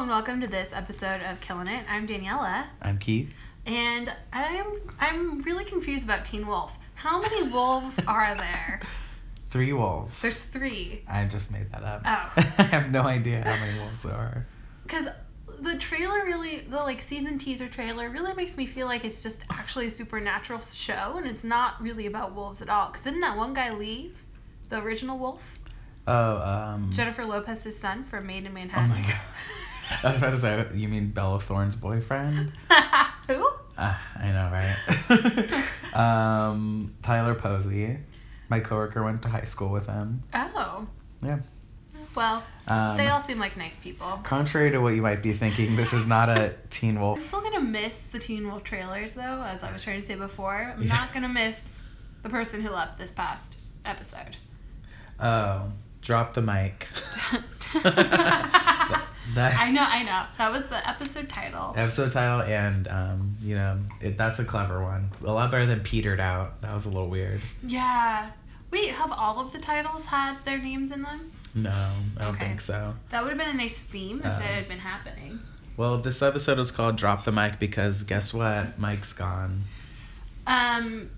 and welcome to this episode of Killing It. I'm Daniela, I'm Keith. and I'm I'm really confused about Teen Wolf. How many wolves are there? Three wolves. There's three. I just made that up. Oh. I have no idea how many wolves there are. Cause the trailer really, the like season teaser trailer really makes me feel like it's just actually a supernatural show, and it's not really about wolves at all. Cause didn't that one guy leave? The original wolf, Oh, um. Jennifer Lopez's son from Made in Oh Manhattan. my god. I was about to say, you mean Bella Thorne's boyfriend? Who? Ah, I know, right? um, Tyler Posey. My coworker went to high school with him. Oh. Yeah. Well, Um, they all seem like nice people. Contrary to what you might be thinking, this is not a Teen Wolf. I'm still gonna miss the Teen Wolf trailers, though, as I was trying to say before. I'm Yeah. not gonna miss the person who left this past episode. Oh, drop the mic. That- I know, I know. That was the episode title. episode title and um, you know it, that's a clever one a lot better than petered out that was a little weird Yeah. Wait, have all of the titles had their names in them? no i don't Okay. think so That would have been a nice theme if Um, it had been happening. well this episode was called drop the mic because guess what mike's gone Um,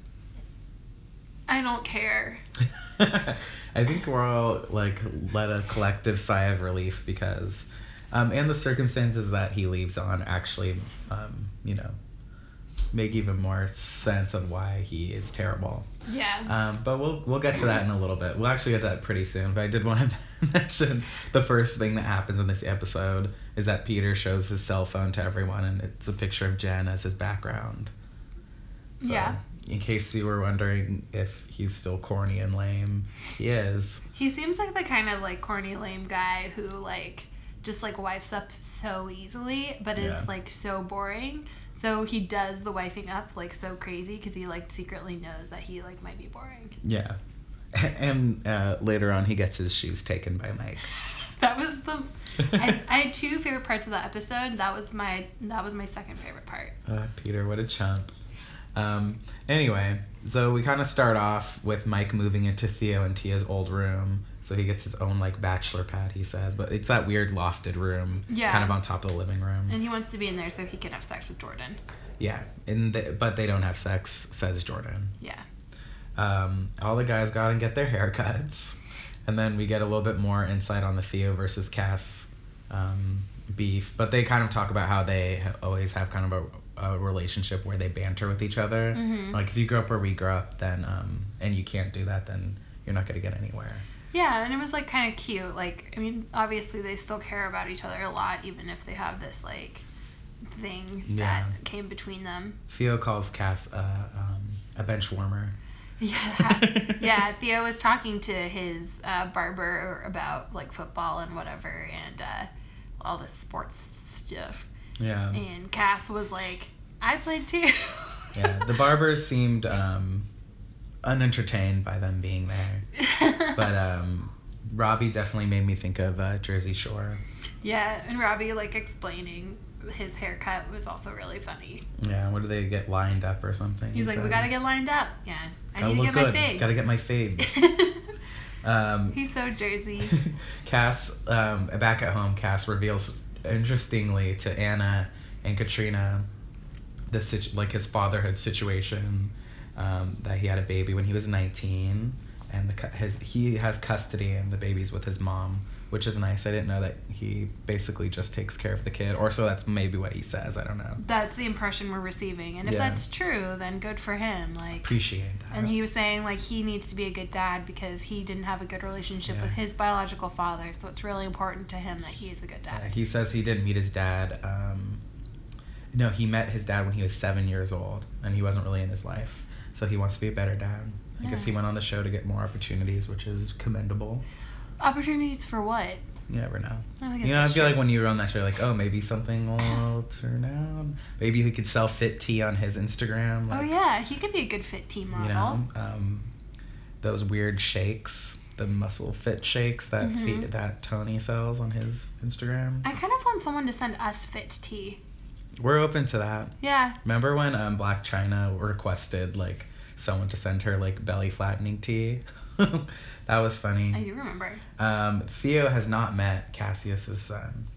I don't care. i think we're all like let a collective sigh of relief because um, and the circumstances that he leaves on actually um, you know make even more sense of why he is terrible Yeah. Um, but we'll we'll get to that in a little bit. We'll actually get to that pretty soon. But I did want to mention the first thing that happens in this episode is that Peter shows his cell phone to everyone, and it's a picture of Jen as his background. So, Yeah. In case you were wondering if he's still corny and lame, he is. He seems like the kind of like corny lame guy who like just like wifes up so easily, but is Yeah. like so boring. So he does the wifing up like so crazy because he like secretly knows that he like might be boring. Yeah. And uh, later on, he gets his shoes taken by Mike. That was the. I, I had two favorite parts of the episode. That was my that was my second favorite part. Uh, Peter, what a chump. Um, anyway, so we kind of start off with Mike moving into Theo and Tia's old room. So he gets his own like bachelor pad, he says, but it's that weird lofted room, Yeah. kind of on top of the living room. And he wants to be in there so he can have sex with Jordan. yeah, and the, but they don't have sex, says Jordan. Yeah. Um, all the guys got and get their haircuts, and then we get a little bit more insight on the Theo versus Cass um, beef. But they kind of talk about how they always have kind of a, a relationship where they banter with each other. Mhm. Like if you grow up where we grew up, then um, and you can't do that, then you're not gonna get anywhere. Yeah, and it was like kind of cute. Like, I mean, obviously they still care about each other a lot, even if they have this like thing Yeah. that came between them. Theo calls Cass uh, um, a bench warmer. Yeah, yeah. Theo was talking to his uh, barber about like football and whatever, and uh, all the sports stuff. Yeah. And Cass was like, "I played too." yeah. The barbers seemed um, unentertained by them being there. but um, Robbie definitely made me think of uh, Jersey Shore. yeah, and Robbie like explaining his haircut was also really funny. Yeah, what do they get lined up or something? He's he like, "We gotta get lined up." Yeah, I Gotta need to get my good. fade. Gotta get my fade. um, He's so Jersey. Cass, um, back at home, Cass reveals interestingly to Anna and Katrina the situ- like his fatherhood situation um, that he had a baby when he was 19 and the his he has custody and the baby's with his mom which is nice i didn't know that he basically just takes care of the kid or so that's maybe what he says i don't know That's the impression we're receiving, and if Yeah. that's true, then good for him. Like, appreciate that and he was saying like he needs to be a good dad because he didn't have a good relationship Yeah. with his biological father. So it's really important to him that he is a good dad. he says he didn't meet his dad. Um, no, he met his dad when he was seven years old, and he wasn't really in his life. So he wants to be a better dad. I guess he went on the show to get more opportunities, which is commendable. Opportunities for what? You never know. I You know, I feel true. like when you were on that show, like, oh, maybe something will turn out. Maybe he could sell fit tea on his Instagram. Like, oh yeah, he could be a good fit team model. You know, um, those weird shakes, the muscle fit shakes that Mhm. fe- that Tony sells on his Instagram. I kind of want someone to send us fit tea. We're open to that. Yeah. Remember when um, Blac Chyna requested like someone to send her like belly flattening tea? that was funny. I do remember. Um, Theo has not met Cassius's son.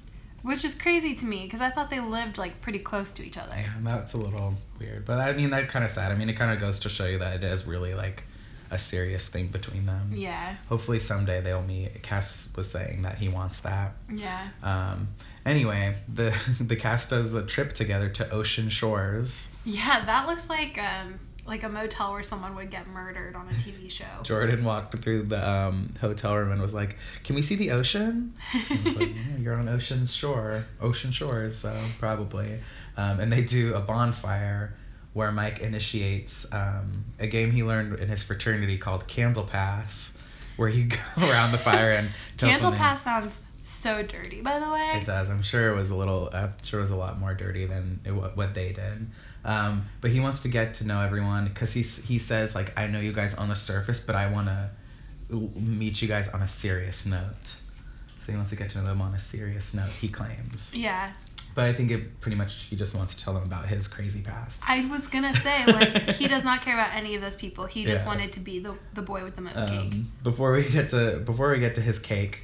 which is crazy to me because I thought they lived like pretty close to each other. Yeah, that's a little weird. But I mean, that kind of sad. I mean, it kind of goes to show you that it is really like a serious thing between them. Yeah. Hopefully someday they'll meet. Cass was saying that he wants that. Yeah. Um, anyway, the the cast does a trip together to Ocean Shores. Yeah, that looks like um like a motel where someone would get murdered on a TV show. Jordan walked through the um, hotel room and was like, "Can we see the ocean?" Like, "Yeah, "You're on Ocean's shore, Ocean Shores, so probably." Um, and they do a bonfire where Mike initiates um, a game he learned in his fraternity called Candle Pass, where you go around the fire and tell Candle Pass sounds so dirty, by the way. It does. I'm sure it was a little. I'm sure it was a lot more dirty than it, what they did. Um, but he wants to get to know everyone because he he says like I know you guys on the surface, but I want to meet you guys on a serious note. So he wants to get to know them on a serious note. He claims, Yeah. But I think it pretty much he just wants to tell them about his crazy past. I was gonna say, like, he does not care about any of those people. He just Yeah. wanted to be the, the boy with the most cake. Um, before we get to before we get to his cake,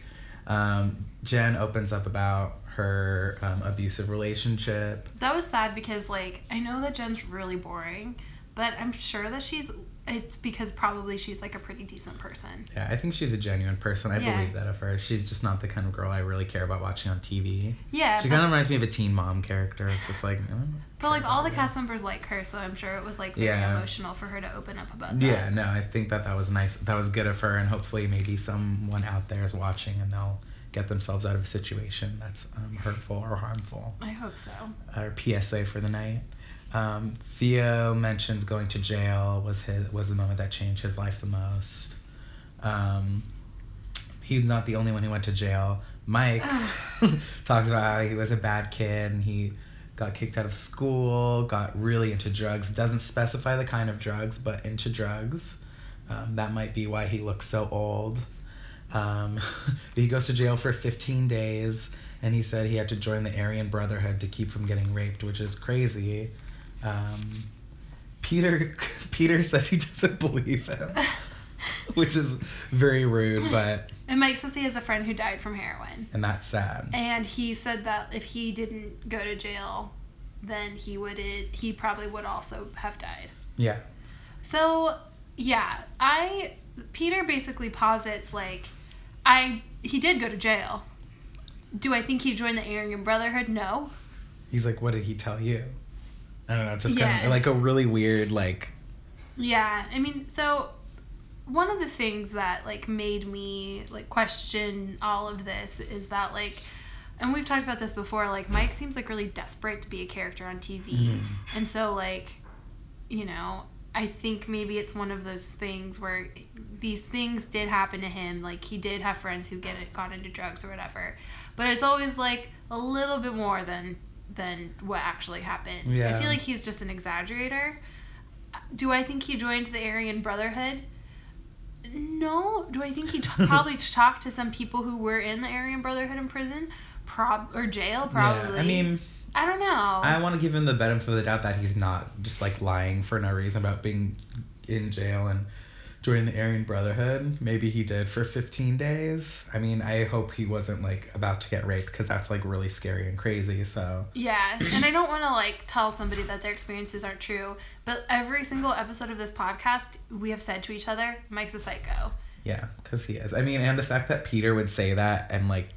um, Jen opens up about her um, abusive relationship. That was sad because, like, I know that Jen's really boring, but I'm sure that she's. It's because probably she's like a pretty decent person. Yeah, I think she's a genuine person. I Yeah. believe that of her. She's just not the kind of girl I really care about watching on TV. Yeah, She kind of reminds me of a teen mom character. It's just like, I but like all the her. cast members like her, so I'm sure it was like very Yeah. emotional for her to open up about that. Yeah, no, I think that that was nice. That was good of her, and hopefully, maybe someone out there is watching and they'll get themselves out of a situation that's um, hurtful or harmful. I hope so. Our PSA for the night. Um, Theo mentions going to jail was his was the moment that changed his life the most. Um, he's not the only one who went to jail. Mike talks about how he was a bad kid and he got kicked out of school, got really into drugs. Doesn't specify the kind of drugs, but into drugs. Um, that might be why he looks so old. Um, he goes to jail for 15 days, and he said he had to join the Aryan Brotherhood to keep from getting raped, which is crazy. Um, Peter Peter says he doesn't believe him, which is very rude, but And Mike says he has a friend who died from heroin. and that's sad. And he said that if he didn't go to jail, then he would he probably would also have died. Yeah, So yeah, I Peter basically posits like I he did go to jail. Do I think he joined the Aryan Brotherhood? No. he's like, what did he tell you? I don't know, just kind Yeah. of like a really weird like. Yeah, I mean, so one of the things that like made me like question all of this is that like and we've talked about this before like Mike seems like really desperate to be a character on TV. Mhm. And so like you know, I think maybe it's one of those things where these things did happen to him. Like he did have friends who get it, got into drugs or whatever. But it's always like a little bit more than than what actually happened. I feel like he's just an exaggerator. Do I think he joined the Aryan Brotherhood? No. Do I think he t- probably talked to some people who were in the Aryan Brotherhood in prison, prob or jail? Probably. Yeah, I mean, I don't know. I want to give him the benefit of the doubt that he's not just like lying for no reason about being in jail and joining the Aryan Brotherhood. Maybe he did for 15 days. I mean, I hope he wasn't like about to get raped because that's like really scary and crazy. So, Yeah, and I don't want to like tell somebody that their experiences aren't true, but every single episode of this podcast, we have said to each other, Mike's a psycho. yeah, because he is. I mean, and the fact that Peter would say that and like,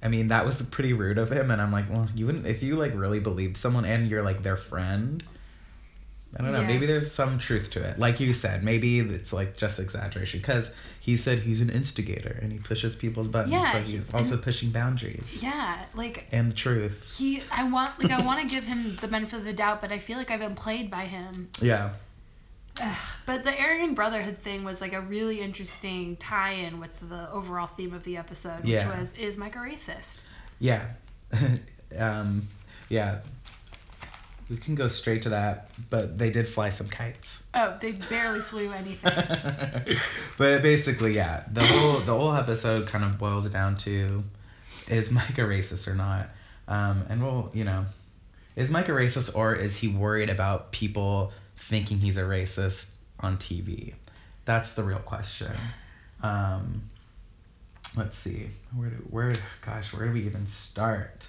I mean, that was pretty rude of him. And I'm like, well, you wouldn't, if you like really believed someone and you're like their friend. I don't know. Yeah. Maybe there's some truth to it. Like you said, maybe it's like just exaggeration because he said he's an instigator and he pushes people's buttons. Yeah, so he- he's also pushing boundaries Yeah, like and the truth. he, I want, like, I want to give him the benefit of the doubt, but I feel like I've been played by him. Yeah. Ugh. But the Aryan Brotherhood thing was like a really interesting tie-in with the overall theme of the episode, which Yeah. was is Mike a racist? Yeah. um, yeah. We can go straight to that, but they did fly some kites. Oh, they barely flew anything. but basically, yeah, the whole the whole episode kind of boils down to is Mike a racist or not? Um, and we'll, you know, is Mike a racist or is he worried about people thinking he's a racist on TV? That's the real question. Um, let's see where do where gosh where do we even start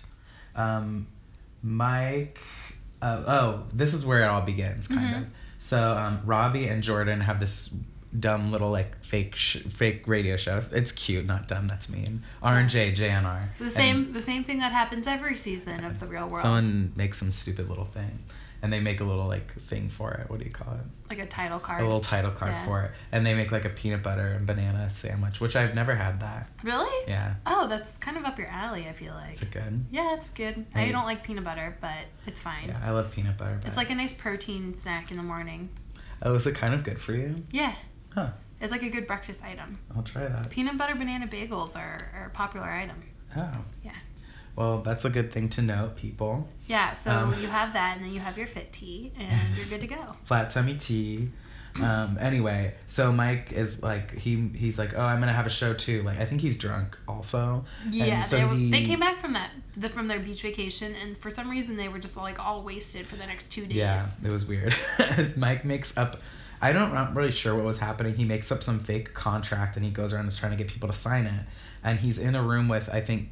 um mike uh, oh this is where it all begins kind Mhm. of. So um robbie and jordan have this dumb little like fake sh- fake radio shows. It's cute not dumb that's mean. R&j jnr The And same the same thing that happens every season of the real world. someone makes some stupid little thing and they make a little like thing for it what do you call it like a title card. a little title card Yeah. for it and they make like a peanut butter and banana sandwich which i've never had that Really? yeah Oh, that's kind of up your alley, I feel like. is it good Yeah, it's good. I Hey. don't like peanut butter, but it's fine. Yeah, I love peanut butter. But... It's like a nice protein snack in the morning. oh, is it kind of good for you? Yeah. Huh. It's like a good breakfast item. I'll try that. Peanut butter banana bagels are, are a popular item. Oh. Yeah. Well, that's a good thing to know, people. Yeah, so Um. you have that, and then you have your fit tea, and you're good to go. Flat tummy tea. Um, anyway, so Mike is like he he's like, oh, I'm gonna have a show too. Like I think he's drunk also. Yeah, And so they, were, they came back from that the, from their beach vacation, and for some reason they were just like all wasted for the next two days. Yeah, it was weird. Mike makes up, I don't, I'm really sure what was happening. He makes up some fake contract and he goes around and is trying to get people to sign it. And he's in a room with I think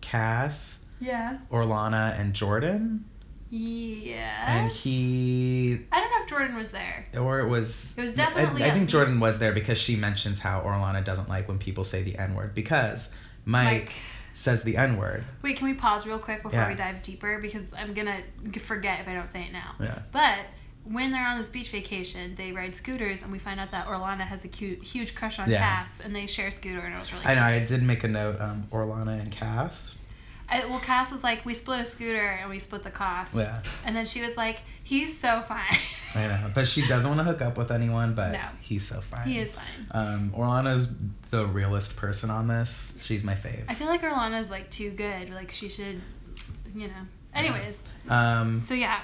Cass, Yeah. Orlana, and Jordan. Yes. And he I don't know if Jordan was there. or it was It was I- definitely I, at think Jordan was there because she mentions how Orlana doesn't like when people say the N word because Mike, Mike. says the N word. Wait, can we pause real quick before Yeah. we dive deeper? Because I'm gonna forget if I don't say it now. Yeah. But when they're on this beach vacation, they ride scooters, and we find out that Orlana has a cute, huge crush on Yeah. Cass, and they share a scooter, and it was really. I know. I did make a note. Um, Orlana and Cass. I, well, Cass was like, "We split a scooter, and we split the cost." Yeah, And then she was like, "He's so fine." I know. But she doesn't want to hook up with anyone. But No. he's so fine. he is fine. Um, Orlana's the realest person on this. She's my fave. I feel like Orlana's like too good. Like she should, you know. Anyways, Um, so yeah.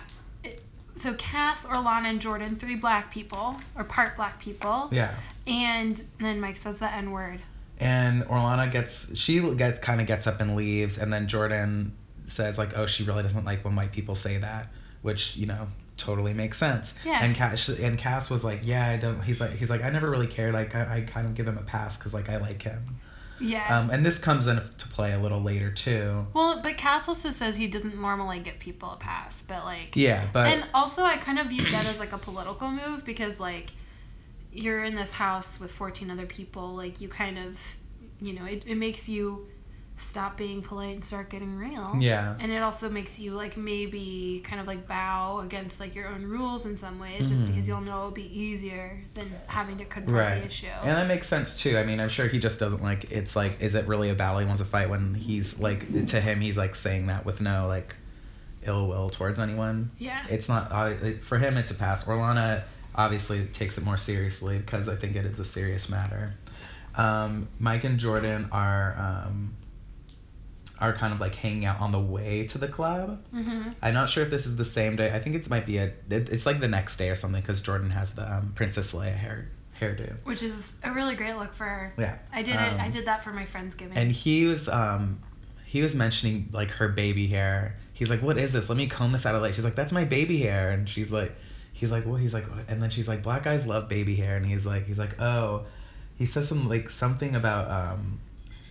So Cass, Orlana, and Jordan, three black people, or part black people. yeah. And then Mike says the N word. And Orlana gets she gets kind of gets up and leaves, and then Jordan says like, "Oh, she really doesn't like when white people say that," which you know totally makes sense. Yeah. And Cass and Cass was like, "Yeah, I don't." He's like, he's like, "I never really cared. Like, I, I kind of give him a pass because like I like him." Yeah. Um, and this comes into play a little later too. well, but Cass also says he doesn't normally give people a pass, but like. Yeah, but and also, I kind of view that as like a political move because like, you're in this house with 14 other people. Like you kind of, you know, it, it makes you stop being polite and start getting real. yeah, And it also makes you like maybe kind of like bow against like your own rules in some ways, just Mhm. because you'll know it'll be easier than having to confront right. the issue. And that makes sense too. I mean, I'm sure he just doesn't like. It's like, is it really a battle he wants to fight when he's like to him he's like saying that with no like ill will towards anyone. yeah. it's not for him it's a pass orlana obviously takes it more seriously because i think it is a serious matter um, mike and jordan are um, are kind of like hanging out on the way to the club. Hmm i'm not sure if this is the same day. I think it might be a it, it's like the next day or something because jordan has the um, princess leia hair hairdo. Which is a really great look for her. yeah I did it. Um, I did that for my friend's giving. and he was um he was mentioning like her baby hair. He's like what is this? Let me comb this out of light. She's like that's my baby hair. And she's like he's like well he's like what? and then she's like black guys love baby hair. And he's like he's like oh. He says some like something about um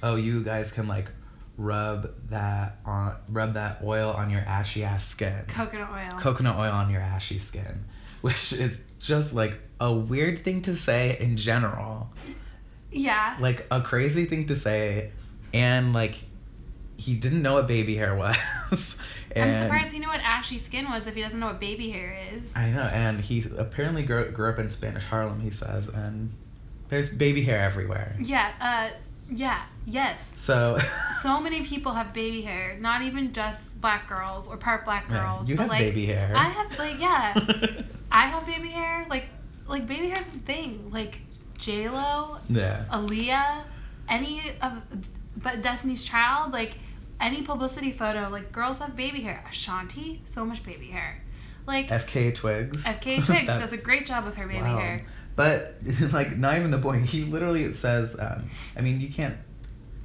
oh you guys can like rub that on rub that oil on your ashy ass skin coconut oil. coconut oil on your ashy skin which is just like a weird thing to say in general yeah. like a crazy thing to say and like he didn't know what baby hair was I'm surprised he knew what ashy skin was if he doesn't know what baby hair is. i know and he apparently grew, grew up in spanish harlem he says and there's baby hair everywhere Yeah. Uh. Yeah. Yes. so So many people have baby hair. Not even just black girls or part black yeah, girls. you but have like, baby hair I have like yeah. I have baby hair. Like like baby hair's a thing. Like J Lo, yeah Aaliyah, any of but Destiny's Child, like any publicity photo, like girls have baby hair. Ashanti, so much baby hair. Like fk twigs FK Twigs does a great job with her baby wow. hair. But like not even the point he literally it says um, i mean you can't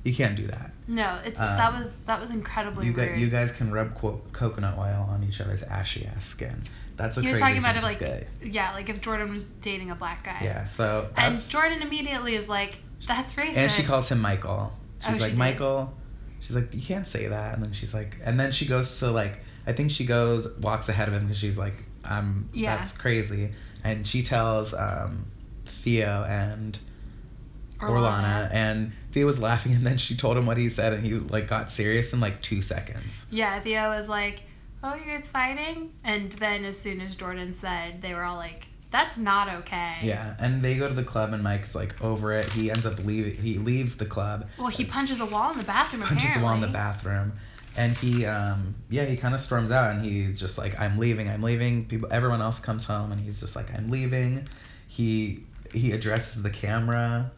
you can't do that No, it's Um, that was that was incredibly you, weird. guys, you guys can rub quote, coconut oil on each other's ashy ass skin that's a he was talking about it like say. yeah, like if Jordan was dating a black guy. yeah so And Jordan immediately is like, "That's racist." And she calls him Michael. She's she like did. Michael. She's like you can't say that, and then she's like, and then she goes to like I think she goes walks ahead of him because she's like I'm Yeah. that's crazy, and she tells um, Theo and Orlana, and Theo was laughing, and then she told him what he said, and he like got serious in like two seconds. Yeah, Theo was like, "Oh, you guys fighting?" And then as soon as Jordan said, they were all like, "That's not okay." Yeah, and they go to the club, and Mike's like over it. He ends up leaving. He leaves the club. Well, he punches a wall in the bathroom. punches apparently. a wall in the bathroom and he um yeah he kind of storms out and he's just like i'm leaving i'm leaving people everyone else comes home and he's just like i'm leaving he he addresses the camera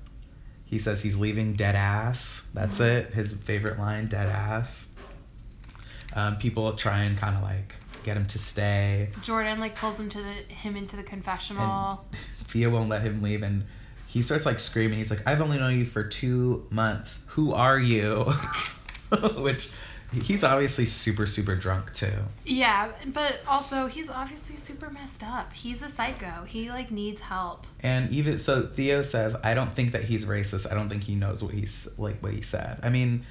he says he's leaving dead ass that's it his favorite line dead ass um, people try and kind of like get him to stay Jordan like pulls him to the him into the confessional. Thea won't let him leave and he starts like screaming. He's like, I've only known you for two months. Who are you? Which he's obviously super, super drunk too. yeah, but also he's obviously super messed up. He's a psycho. He like needs help. And even so, Theo says, I don't think that he's racist. I don't think he knows what he's like what he said. I mean,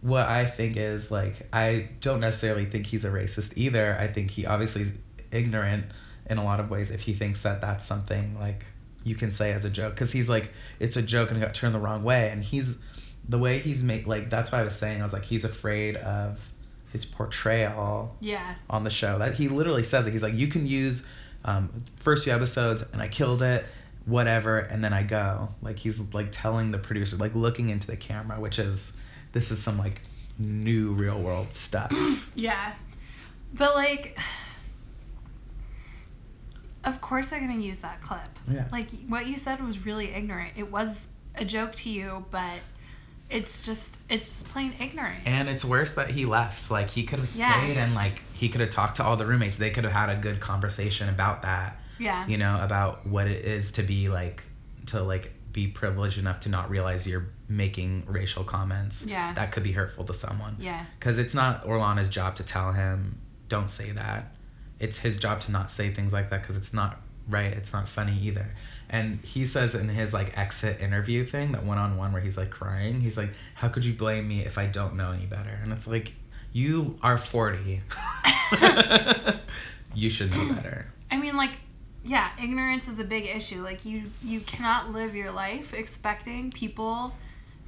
what I think is like I don't necessarily think he's a racist either. I think he obviously is ignorant in a lot of ways if he thinks that that's something like you can say as a joke because he's like it's a joke and it got turned the wrong way and he's the way he's made like that's why I was saying I was like he's afraid of his portrayal Yeah. on the show. That he literally says it. He's like, you can use um, first few episodes, and I killed it, whatever, and then I go. Like he's like telling the producer, like looking into the camera, which is this is some like new real world stuff. Yeah. But like of course they're going to use that clip. Yeah. Like what you said was really ignorant. It was a joke to you, but it's just it's just plain ignorant. And it's worse that he left. Like he could have Yeah. stayed and like he could have talked to all the roommates. They could have had a good conversation about that. yeah. You know, about what it is to be like to like be privileged enough to not realize you're making racial comments. Yeah. That could be hurtful to someone. Yeah. Because it's not Orlana's job to tell him, don't say that. It's his job to not say things like that because it's not right. It's not funny either. And he says in his like exit interview thing, that one on one where he's like crying, he's like, How could you blame me if I don't know any better? And it's like, You are 40. you should know better. I mean like yeah, ignorance is a big issue. Like you you cannot live your life expecting people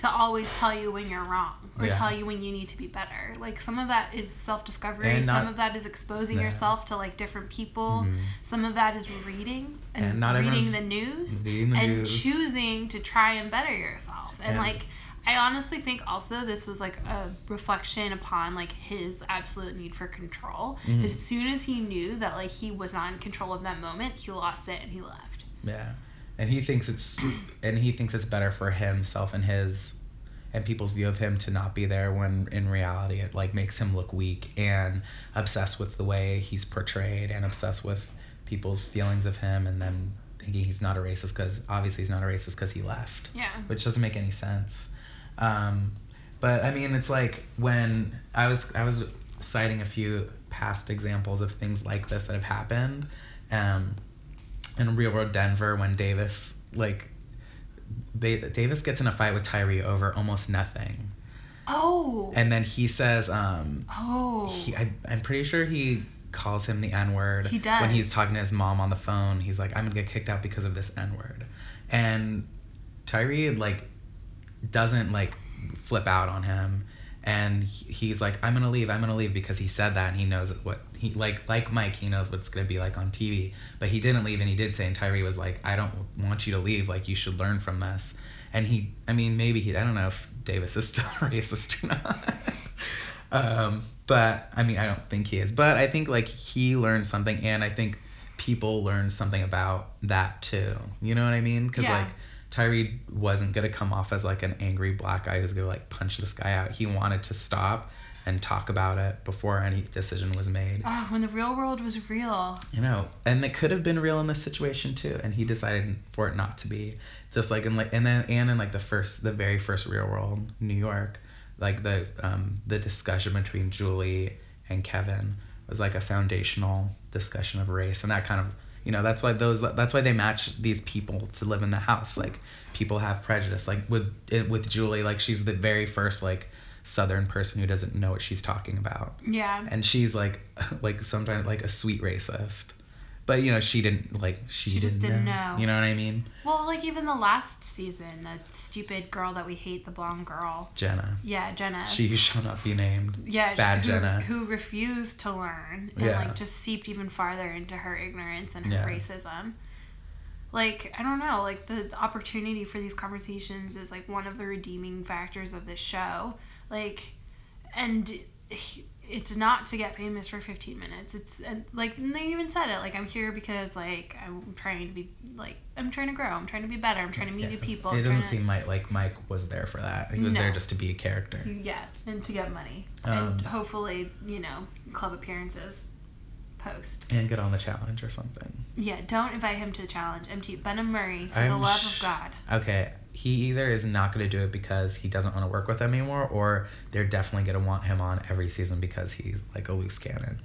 to always tell you when you're wrong or Yeah. tell you when you need to be better. Like some of that is self-discovery, some of that is exposing yourself to like different people. Mhm. Some of that is reading and, And not reading the news reading the and news. choosing to try and better yourself. And, And- like I honestly think also this was like a reflection upon like his absolute need for control. Mhm. As soon as he knew that like he was not in control of that moment, he lost it and he left. Yeah, and he thinks it's and he thinks it's better for himself and his and people's view of him to not be there when in reality it like makes him look weak and obsessed with the way he's portrayed and obsessed with people's feelings of him and then thinking he's not a racist because obviously he's not a racist because he left Yeah. which doesn't make any sense. Um, but I mean, it's like when I was I was citing a few past examples of things like this that have happened. Um, in real world Denver, when Davis like ba- Davis gets in a fight with Tyrie over almost nothing, Oh. and then he says, um, oh. he, I, I'm pretty sure he calls him the N word. He does. When he's talking to his mom on the phone, he's like, I'm gonna get kicked out because of this N word. And Tyrie, like, doesn't, like, flip out on him. And he's like, I'm gonna leave, I'm gonna leave because he said that and he knows what he, like, like Mike, he knows what's gonna be like on TV. But he didn't leave and he did say, and Tyrie was like, I don't want you to leave, like, you should learn from this. And he, I mean, maybe he, I don't know if Davis is still racist or not. um, but I mean, I don't think he is. But I think like he learned something, and I think people learned something about that too. You know what I mean? Because Yeah. like Tyrie wasn't gonna come off as like an angry black guy who's gonna like punch this guy out. He wanted to stop and talk about it before any decision was made. Ah, when the real world was real. You know, and it could have been real in this situation too, and he decided for it not to be. Just like in like, and then and in like the first, the very first real world, New York, like the um the discussion between Julie and Kevin was like a foundational discussion of race, and that kind of You know, that's why those that's why they match these people to live in the house. Like people have prejudice. Like with with Julie, like she's the very first like southern person who doesn't know what she's talking about. Yeah. And she's like like sometimes like a sweet racist. But you know, she didn't like she, She just didn't know. You know what I mean? Well, like even the last season, that stupid girl that we hate, the blonde girl. Jenna. Yeah, Jenna. She shall not be named. yeah, bad Jenna. who refused to learn and Yeah. like just seeped even farther into her ignorance and her Yeah. racism. Like I don't know, like the opportunity for these conversations is like one of the redeeming factors of this show. Like, and it's not to get famous for 15 minutes. It's and like and they even said it. Like I'm here because like I'm trying to be like I'm trying to grow. I'm trying to be better. I'm trying to meet new people. It doesn't to- seem like like Mike was there for that. He was No. there just to be a character. Yeah, and to get money. Um, and hopefully, you know, club appearances. Post. And get on the challenge or something. Yeah, don't invite him to the challenge. MT Benham Murray, for the I'm love sh- of God. Okay, he either is not going to do it because he doesn't want to work with them anymore, or they're definitely going to want him on every season because he's like a loose cannon.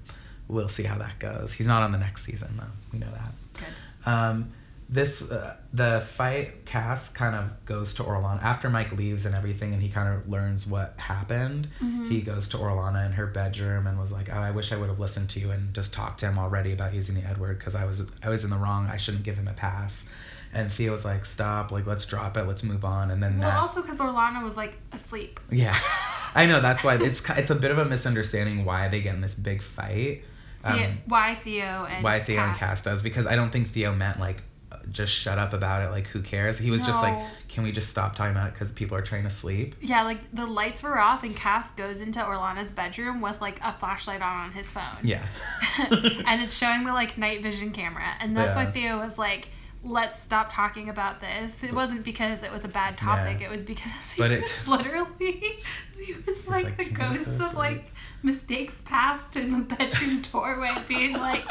We'll see how that goes. He's not on the next season though. We know that. Good. Um, this uh, the fight cast kind of goes to Orlana after Mike leaves and everything, and he kind of learns what happened. Mm-hmm. He goes to Orlana in her bedroom and was like, "Oh, I wish I would have listened to you and just talked to him already about using the N word because I was I was in the wrong. I shouldn't give him a pass." And Theo was like, "Stop! Like, let's drop it. Let's move on." And then Well, that, also because Orlana was like asleep. yeah, I know that's why it's it's a bit of a misunderstanding why they get in this big fight. Um, why Theo and why Theo and Cass. Cass does because I don't think Theo meant like just shut up about it. Like who cares? He was just like, can we just stop talking about it because people are trying to sleep? Yeah, like the lights were off and Cass goes into Orlana's bedroom with like a flashlight on on his phone. Yeah. and it's showing the like night vision camera. And that's why Theo was like, let's stop talking about this. It wasn't because it was a bad topic, Yeah. it was because he But it- was literally he was like, like, the "Can we ghosts of sleep?" like mistakes past in the bedroom doorway being like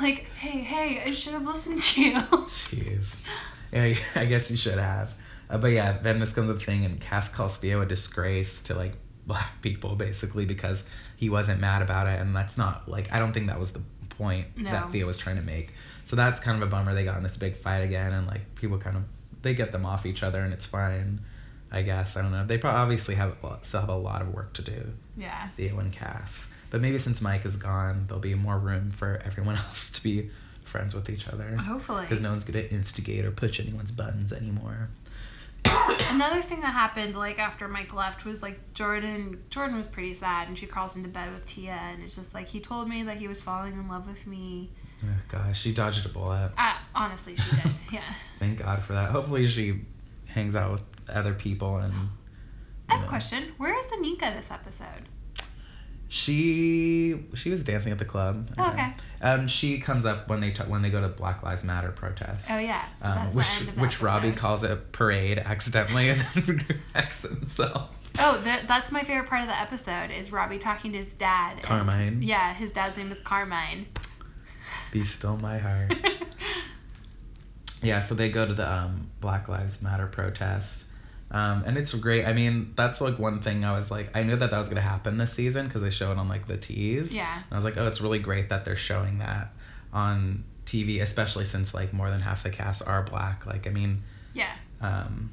like, hey, hey, I should have listened to you. Jeez. Yeah, I guess you should have. Uh, but yeah, then this comes the thing, and Cass calls Theo a disgrace to like black people, basically, because he wasn't mad about it, and that's not like I don't think that was the point No. that Theo was trying to make. So that's kind of a bummer. They got in this big fight again, and like people kind of they get them off each other, and it's fine. I guess I don't know. They probably obviously have still have a lot of work to do. Yeah. Theo and Cass. But maybe since Mike is gone, there'll be more room for everyone else to be friends with each other. Hopefully. Because no one's gonna instigate or push anyone's buttons anymore. Another thing that happened like after Mike left was like Jordan Jordan was pretty sad and she crawls into bed with Tia and it's just like he told me that he was falling in love with me. Oh, gosh, she dodged a bullet. Uh, honestly, she did. Yeah. Thank God for that. Hopefully, she hangs out with other people and. I have you a question. Where is Anika this episode? She she was dancing at the club. Oh, okay. Um, she comes up when they t- when they go to Black Lives Matter protests. Oh yeah. So Um, that's which the the which Robbie calls it a parade accidentally and then corrects himself. Oh, that, that's my favorite part of the episode is Robbie talking to his dad. and- Carmine. yeah, his dad's name is Carmine. Be still my heart. yeah, so they go to the um, Black Lives Matter protest. Um, and it's great. I mean, that's like one thing I was like, I knew that that was going to happen this season because they show it on like the teas. Yeah. And I was like, oh, it's really great that they're showing that on TV, especially since like more than half the cast are black. Like, I mean, Yeah. um,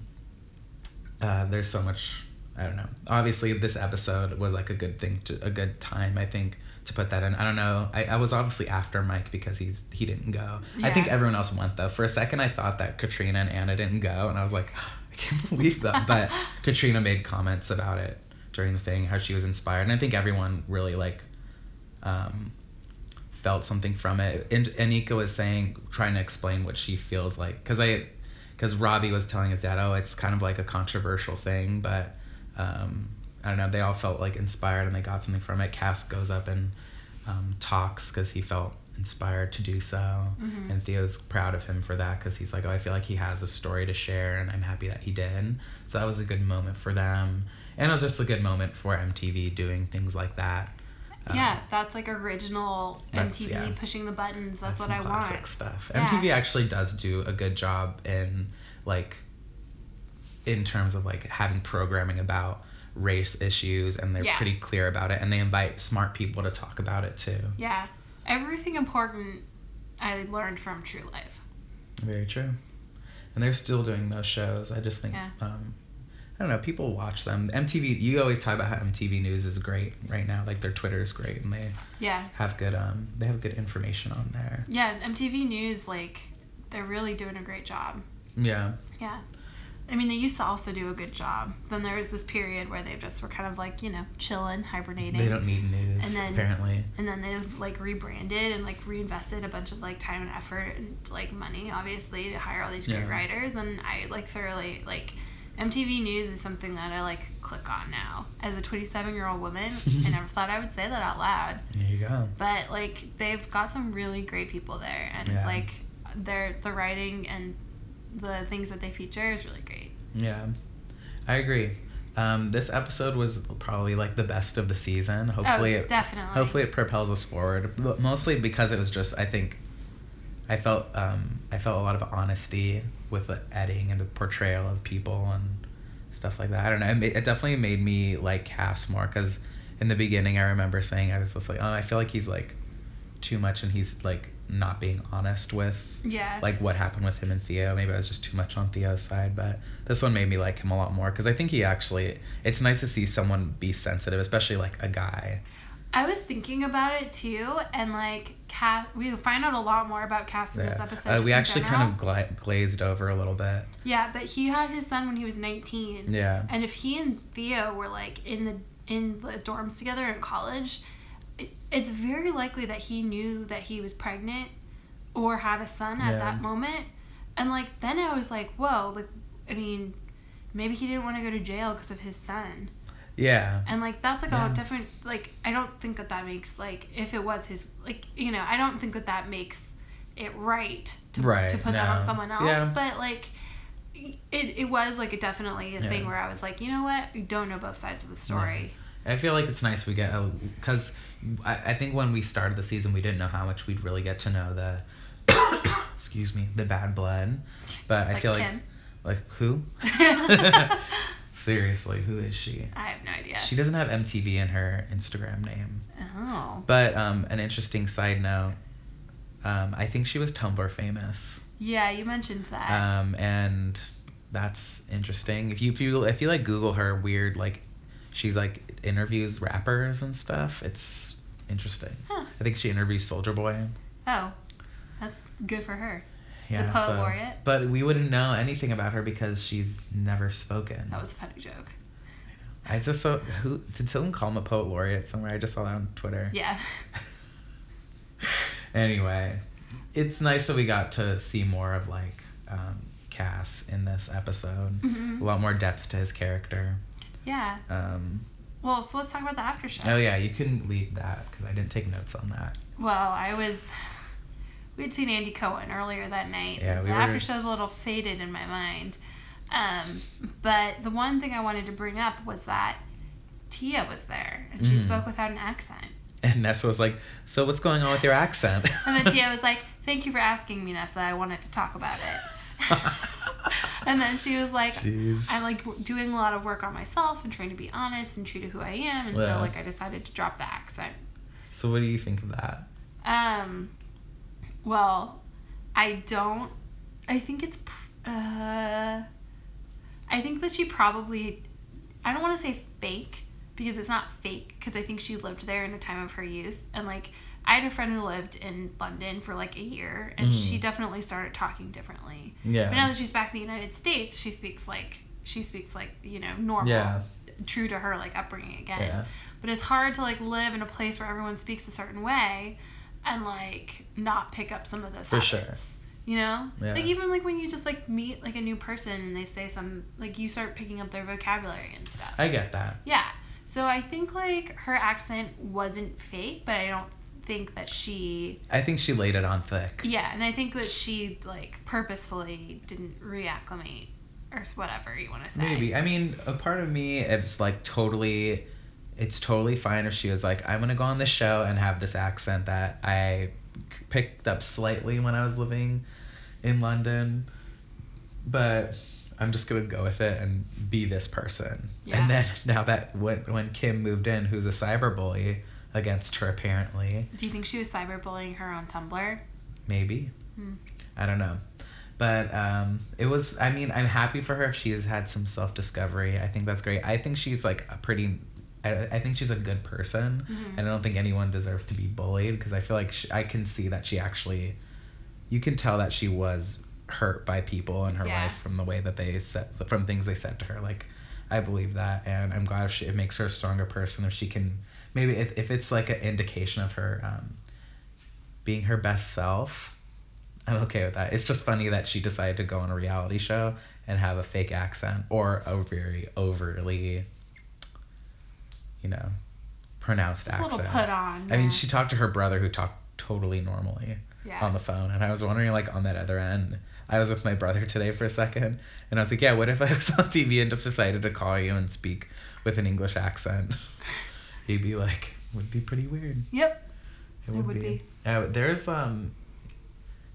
uh, there's so much. I don't know. Obviously, this episode was like a good thing to a good time. I think to put that in. I don't know. I, I was obviously after Mike because he's he didn't go. I think everyone else went though. For a second, I thought that Katrina and Anna didn't go, and I was like, can't believe that. But Katrina made comments about it during the thing, how she was inspired, and I think everyone really like. Um, felt something from it. And Anika was saying, trying to explain what she feels like, because I, because Robbie was telling his dad, oh, it's kind of like a controversial thing, but um, I don't know. They all felt like inspired and they got something from it. Cass goes up and um, talks because he felt inspired to do so, Mhm. and Theo's proud of him for that because he's like, oh, I feel like he has a story to share, and I'm happy that he did. So that was a good moment for them, and it was just a good moment for MTV doing things like that. Um, yeah, that's like original that's- MTV yeah. pushing the buttons. That's, what some I classic want. stuff. Yeah. MTV actually does do a good job in like in terms of like having programming about race issues and they're Yeah. pretty clear about it and they invite smart people to talk about it too. Yeah. Everything important I learned from True Life. Very true. And they're still doing those shows. I just think, Yeah. um, I don't know, people watch them. MTV, you always talk about how MTV News is great right now. Like their Twitter is great and they Yeah. have good, um, they have good information on there. Yeah, MTV News, like, they're really doing a great job. Yeah. Yeah. I mean, they used to also do a good job. Then there was this period where they just were kind of like, you know, chilling, hibernating. They don't need news, And then- apparently. and then they like rebranded and like reinvested a bunch of like time and effort and like money obviously to hire all these great Yeah. writers and i like thoroughly like mtv news is something that i like click on now as a 27 year old woman i never thought i would say that out loud There you go. but like they've got some really great people there and it's Yeah. like their the writing and the things that they feature is really great Yeah, I agree. Um, this episode was probably like the best of the season. Hopefully, oh it, definitely hopefully it propels us forward. But mostly because it was just, I think, I felt um, I felt a lot of honesty with the editing and the portrayal of people and stuff like that. I don't know. It, it definitely made me like Cass more because in the beginning I remember saying I was just like, oh, I feel like he's like too much and he's like not being honest with yeah like what happened with him and Theo. Maybe I was just too much on Theo's side, but this one made me like him a lot more because I think he actually. It's nice to see someone be sensitive, especially like a guy. I was thinking about it too, and like Cass, we find out a lot more about Cass in this episode. Uh, we actually kind of gla- glazed over a little bit. yeah, but he had his son when he was nineteen. Yeah. and if he and Theo were like in the in the dorms together in college, it, it's very likely that he knew that he was pregnant or had a son at Yeah. that moment. And like then I was like, whoa, like I mean, maybe he didn't want to go to jail because of his son. Yeah. And like that's like Yeah. a different like I don't think that that makes like if it was his like you know I don't think that that makes it right to, Right, to put that on someone else. Yeah. But like it, it was like a definitely a thing where I was like you know what you don't know both sides of the story. I feel like it's nice we get because I, I think when we started the season we didn't know how much we'd really get to know the excuse me the bad blood, but I Like feel like like who seriously who is she? I have no idea. She doesn't have MTV in her Instagram name. oh But um, an interesting side note, um, I think she was Tumblr famous, yeah, you mentioned that. um, and that's interesting. If you if you if you like Google her weird like, she's like interviews rappers and stuff. It's interesting. Huh. I think she interviews Soulja Boy. Oh, that's good for her. Yeah, poet so- laureate. But we wouldn't know anything about her because she's never spoken. That was a funny joke. I just saw who did someone call him a poet laureate somewhere? I just saw that on Twitter. Yeah. anyway, it's nice that we got to see more of like um, Cass in this episode. Mhm. A lot more depth to his character. Yeah. Um, Well, so let's talk about the after show. oh yeah, you couldn't leave that because I didn't take notes on that. Well, I was. We'd seen Andy Cohen earlier that night. Yeah, we the were- after show's a little faded in my mind. Um, but the one thing I wanted to bring up was that Tia was there and she Mhm. spoke without an accent. And Nessa was like, "So what's going on with your accent?" And then Tia was like, "Thank you for asking me, Nessa. I wanted to talk about it." and then she was like, Jeez. "I'm like doing a lot of work on myself and trying to be honest and true to who I am, and Yeah. so like I decided to drop the accent." so what do you think of that? Um, well, I don't. I think it's. Uh, I think that she probably. I don't want to say fake because it's not fake because I think she lived there in a time of her youth and like I had a friend who lived in London for like a year and Mhm. she definitely started talking differently. Yeah. But now that she's back in the United States, she speaks like she speaks like you know normal, Yeah. true to her like upbringing again. Yeah. But it's hard to like live in a place where everyone speaks a certain way and like not pick up some of those For habits. sure. You know? Yeah. Like even like when you just like meet like a new person and they say some like you start picking up their vocabulary and stuff. I get that. yeah. So I think like her accent wasn't fake, but I don't think that she I think she laid it on thick. yeah, and I think that she like purposefully didn't reacclimate or whatever you want to say. Maybe. I mean, a part of me is like totally it's totally fine if she was like, I'm gonna go on this show and have this accent that I picked up slightly when I was living in London. But I'm just gonna go with it and be this person. Yeah. And then now that when when Kim moved in, who's a cyber bully against her apparently. Do you think she was cyberbullying her on Tumblr? maybe. Hmm. I don't know. But um, it was, I mean, I'm happy for her if she's had some self discovery. I think that's great. I think she's like a pretty, I, I think she's a good person. Mhm. And I don't think anyone deserves to be bullied because I feel like she, I can see that she actually, you can tell that she was hurt by people in her Yeah. life from the way that they said, from things they said to her. Like, I believe that. And I'm glad if she, it makes her a stronger person if she can, maybe if, if it's like an indication of her um, being her best self I'm okay with that. It's just funny that she decided to go on a reality show and have a fake accent or a very overly, you know, pronounced Just a accent. little put on. I mean, she talked to her brother who talked totally normally Yeah. on the phone, and I was wondering, like, on that other end. I was with my brother today for a second, and I was like, "Yeah, what if I was on TV and just decided to call you and speak with an English accent?" He'd be like, "Would be pretty weird." Yep. It It would, would be. be. Uh, there's um,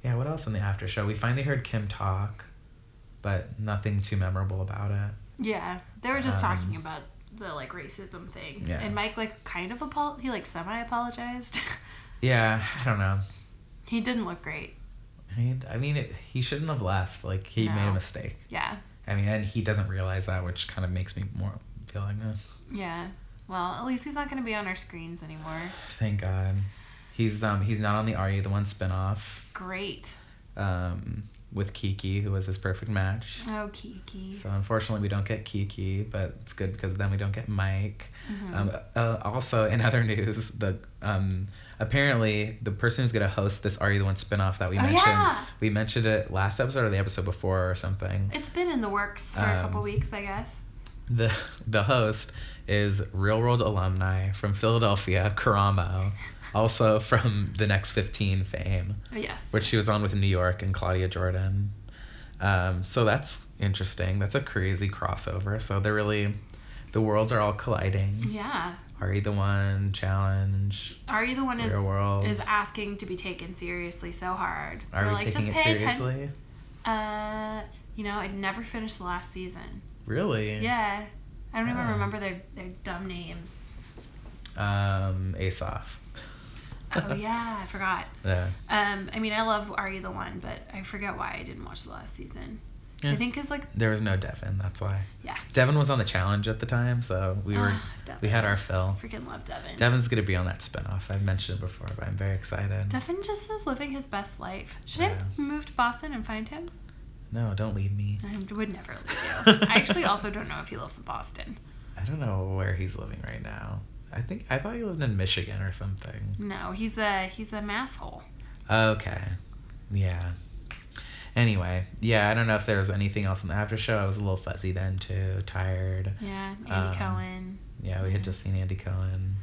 yeah. What else in the after show? We finally heard Kim talk, but nothing too memorable about it. Yeah. They were just Um, talking about the like racism thing. Yeah. And Mike like kind of apol he like semi apologized. Yeah, I don't know. he didn't look great. I mean, I mean, it, he shouldn't have left. Like he made a mistake. Yeah. I mean, and he doesn't realize that, which kind of makes me more feel like, uh, Yeah. Well, at least he's not going to be on our screens anymore. thank God. He's um he's not on the Are You the One spinoff Great. um with Kiki, who was his perfect match. Oh, Kiki. So unfortunately, we don't get Kiki, but it's good because then we don't get Mike. Mhm. Um, uh, also, in other news, the um, apparently the person who's gonna host this Are You the One spinoff that we Oh, mentioned, yeah. we mentioned it last episode or the episode before or something. It's been in the works for a couple Um, weeks, I guess. The the host is Real World alumni from Philadelphia, Karamo, also from the Next Fifteen fame, Yes. which she was on with New York and Claudia Jordan. Um, so that's interesting. That's a crazy crossover. So they're really, the worlds are all colliding. Yeah. Are you the one challenge? Are you the one is world. is asking to be taken seriously so hard? Are we like, taking it just pay atten- seriously? Uh, you know, I never finished the last season. Really? Yeah. I don't even Oh. remember their their dumb names. Um, Aesop. Oh yeah, I forgot. Yeah. Um, I mean, I love Are You the One, but I forget why I didn't watch the last season. I think it's like There was no Devin. That's why. yeah. Devin was on the challenge at the time, so we were Devin. we had our fill. Freaking love Devin. Devin's gonna be on that spinoff. I've mentioned it before, but I'm very excited. Devin just is living his best life. Should Yeah. I move to Boston and find him? No, don't leave me. I would never leave you. I actually also don't know if he lives in Boston. I don't know where he's living right now. I think I thought he lived in Michigan or something. No, he's a he's a masshole. Okay. Yeah. Anyway, yeah, I don't know if there was anything else in the after show. I was a little fuzzy then too, tired. Yeah, Andy Um, Cohen. Yeah, we had just seen Andy Cohen.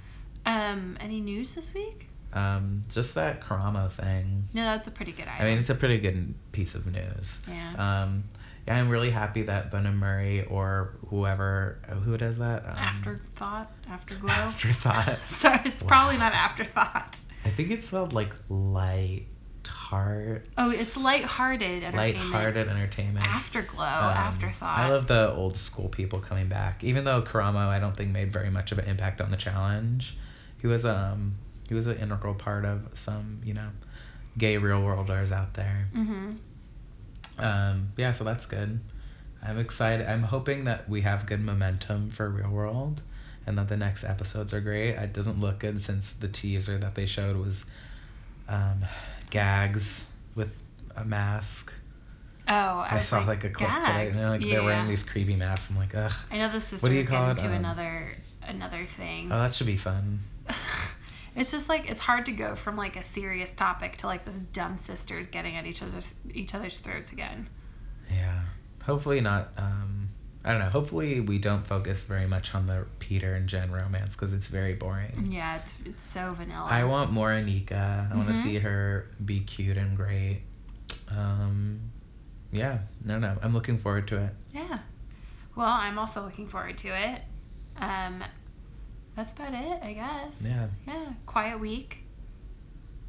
Um, any news this week? Um, just that Karamo thing. No, that's a pretty good I mean, it's a pretty good piece of news. Yeah. Um, yeah, I'm really happy that Bunim Murray or whoever who does that. Um, afterthought, afterglow. Afterthought. Sorry, it's probably not afterthought. I think it's called like light heart. Oh, it's lighthearted entertainment. Light-hearted entertainment. Afterglow, Um, afterthought. I love the old school people coming back. Even though Karamo, I don't think made very much of an impact on the challenge. He was um he was an integral part of some you know gay real worlders out there. Mm-hmm. Um, yeah, so that's good. I'm excited. I'm hoping that we have good momentum for Real World, and that the next episodes are great. It doesn't look good since the teaser that they showed was um, gags with a mask. Oh, I, I, saw like, a clip today, and they're like they're wearing these creepy masks. I'm like, ugh. I know the sisters What do you call it? into Um, another another thing. Oh, that should be fun. it's just like it's hard to go from like a serious topic to like those dumb sisters getting at each other's each other's throats again. Yeah. Hopefully not. Um, I don't know. Hopefully we don't focus very much on the Peter and Jen romance because it's very boring. Yeah, it's it's so vanilla. I want more Anika. I want to see her be cute and great. Um, yeah, no, no, I'm looking forward to it. Yeah. Well, I'm also looking forward to it. Um, that's about it, I guess. Yeah, Yeah. Quiet week.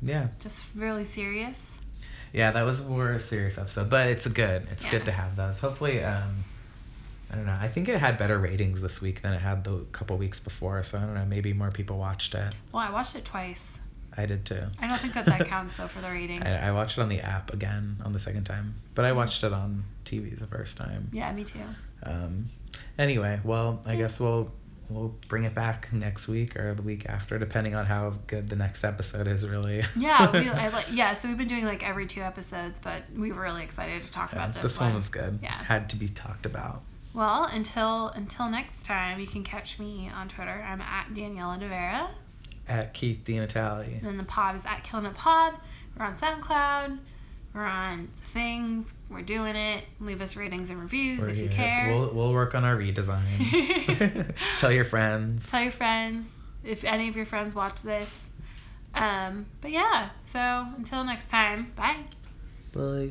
yeah, Just really serious. yeah. That was more a serious episode, but it's good. It's Yeah. good to have those. Hopefully, um, I don't know. I think it had better ratings this week than it had the couple weeks before. So I don't know. Maybe more people watched it. Well, I watched it twice. I did too. I don't think that that counts though for the ratings. I, I watched it on the app again on the second time, but I watched it on TV the first time. yeah, me too. Um, anyway, well, I guess we'll we'll bring it back next week or the week after, depending on how good the next episode is. Really. Yeah, we I like yeah. So we've been doing like every two episodes, but we were really excited to talk Yeah, about this. this one was good. Yeah. Had to be talked about. Well, until until next time, you can catch me on Twitter. I'm at Daniela De Vera, At Keith Di Natale. and then the pod is at Killing It Pod. We're on SoundCloud. We're on things. We're doing it. Leave us ratings and reviews We're if you here. care. We'll we'll work on our redesign. Tell your friends. Tell your friends if any of your friends watch this. Um, but yeah, so until next time, bye. Bye.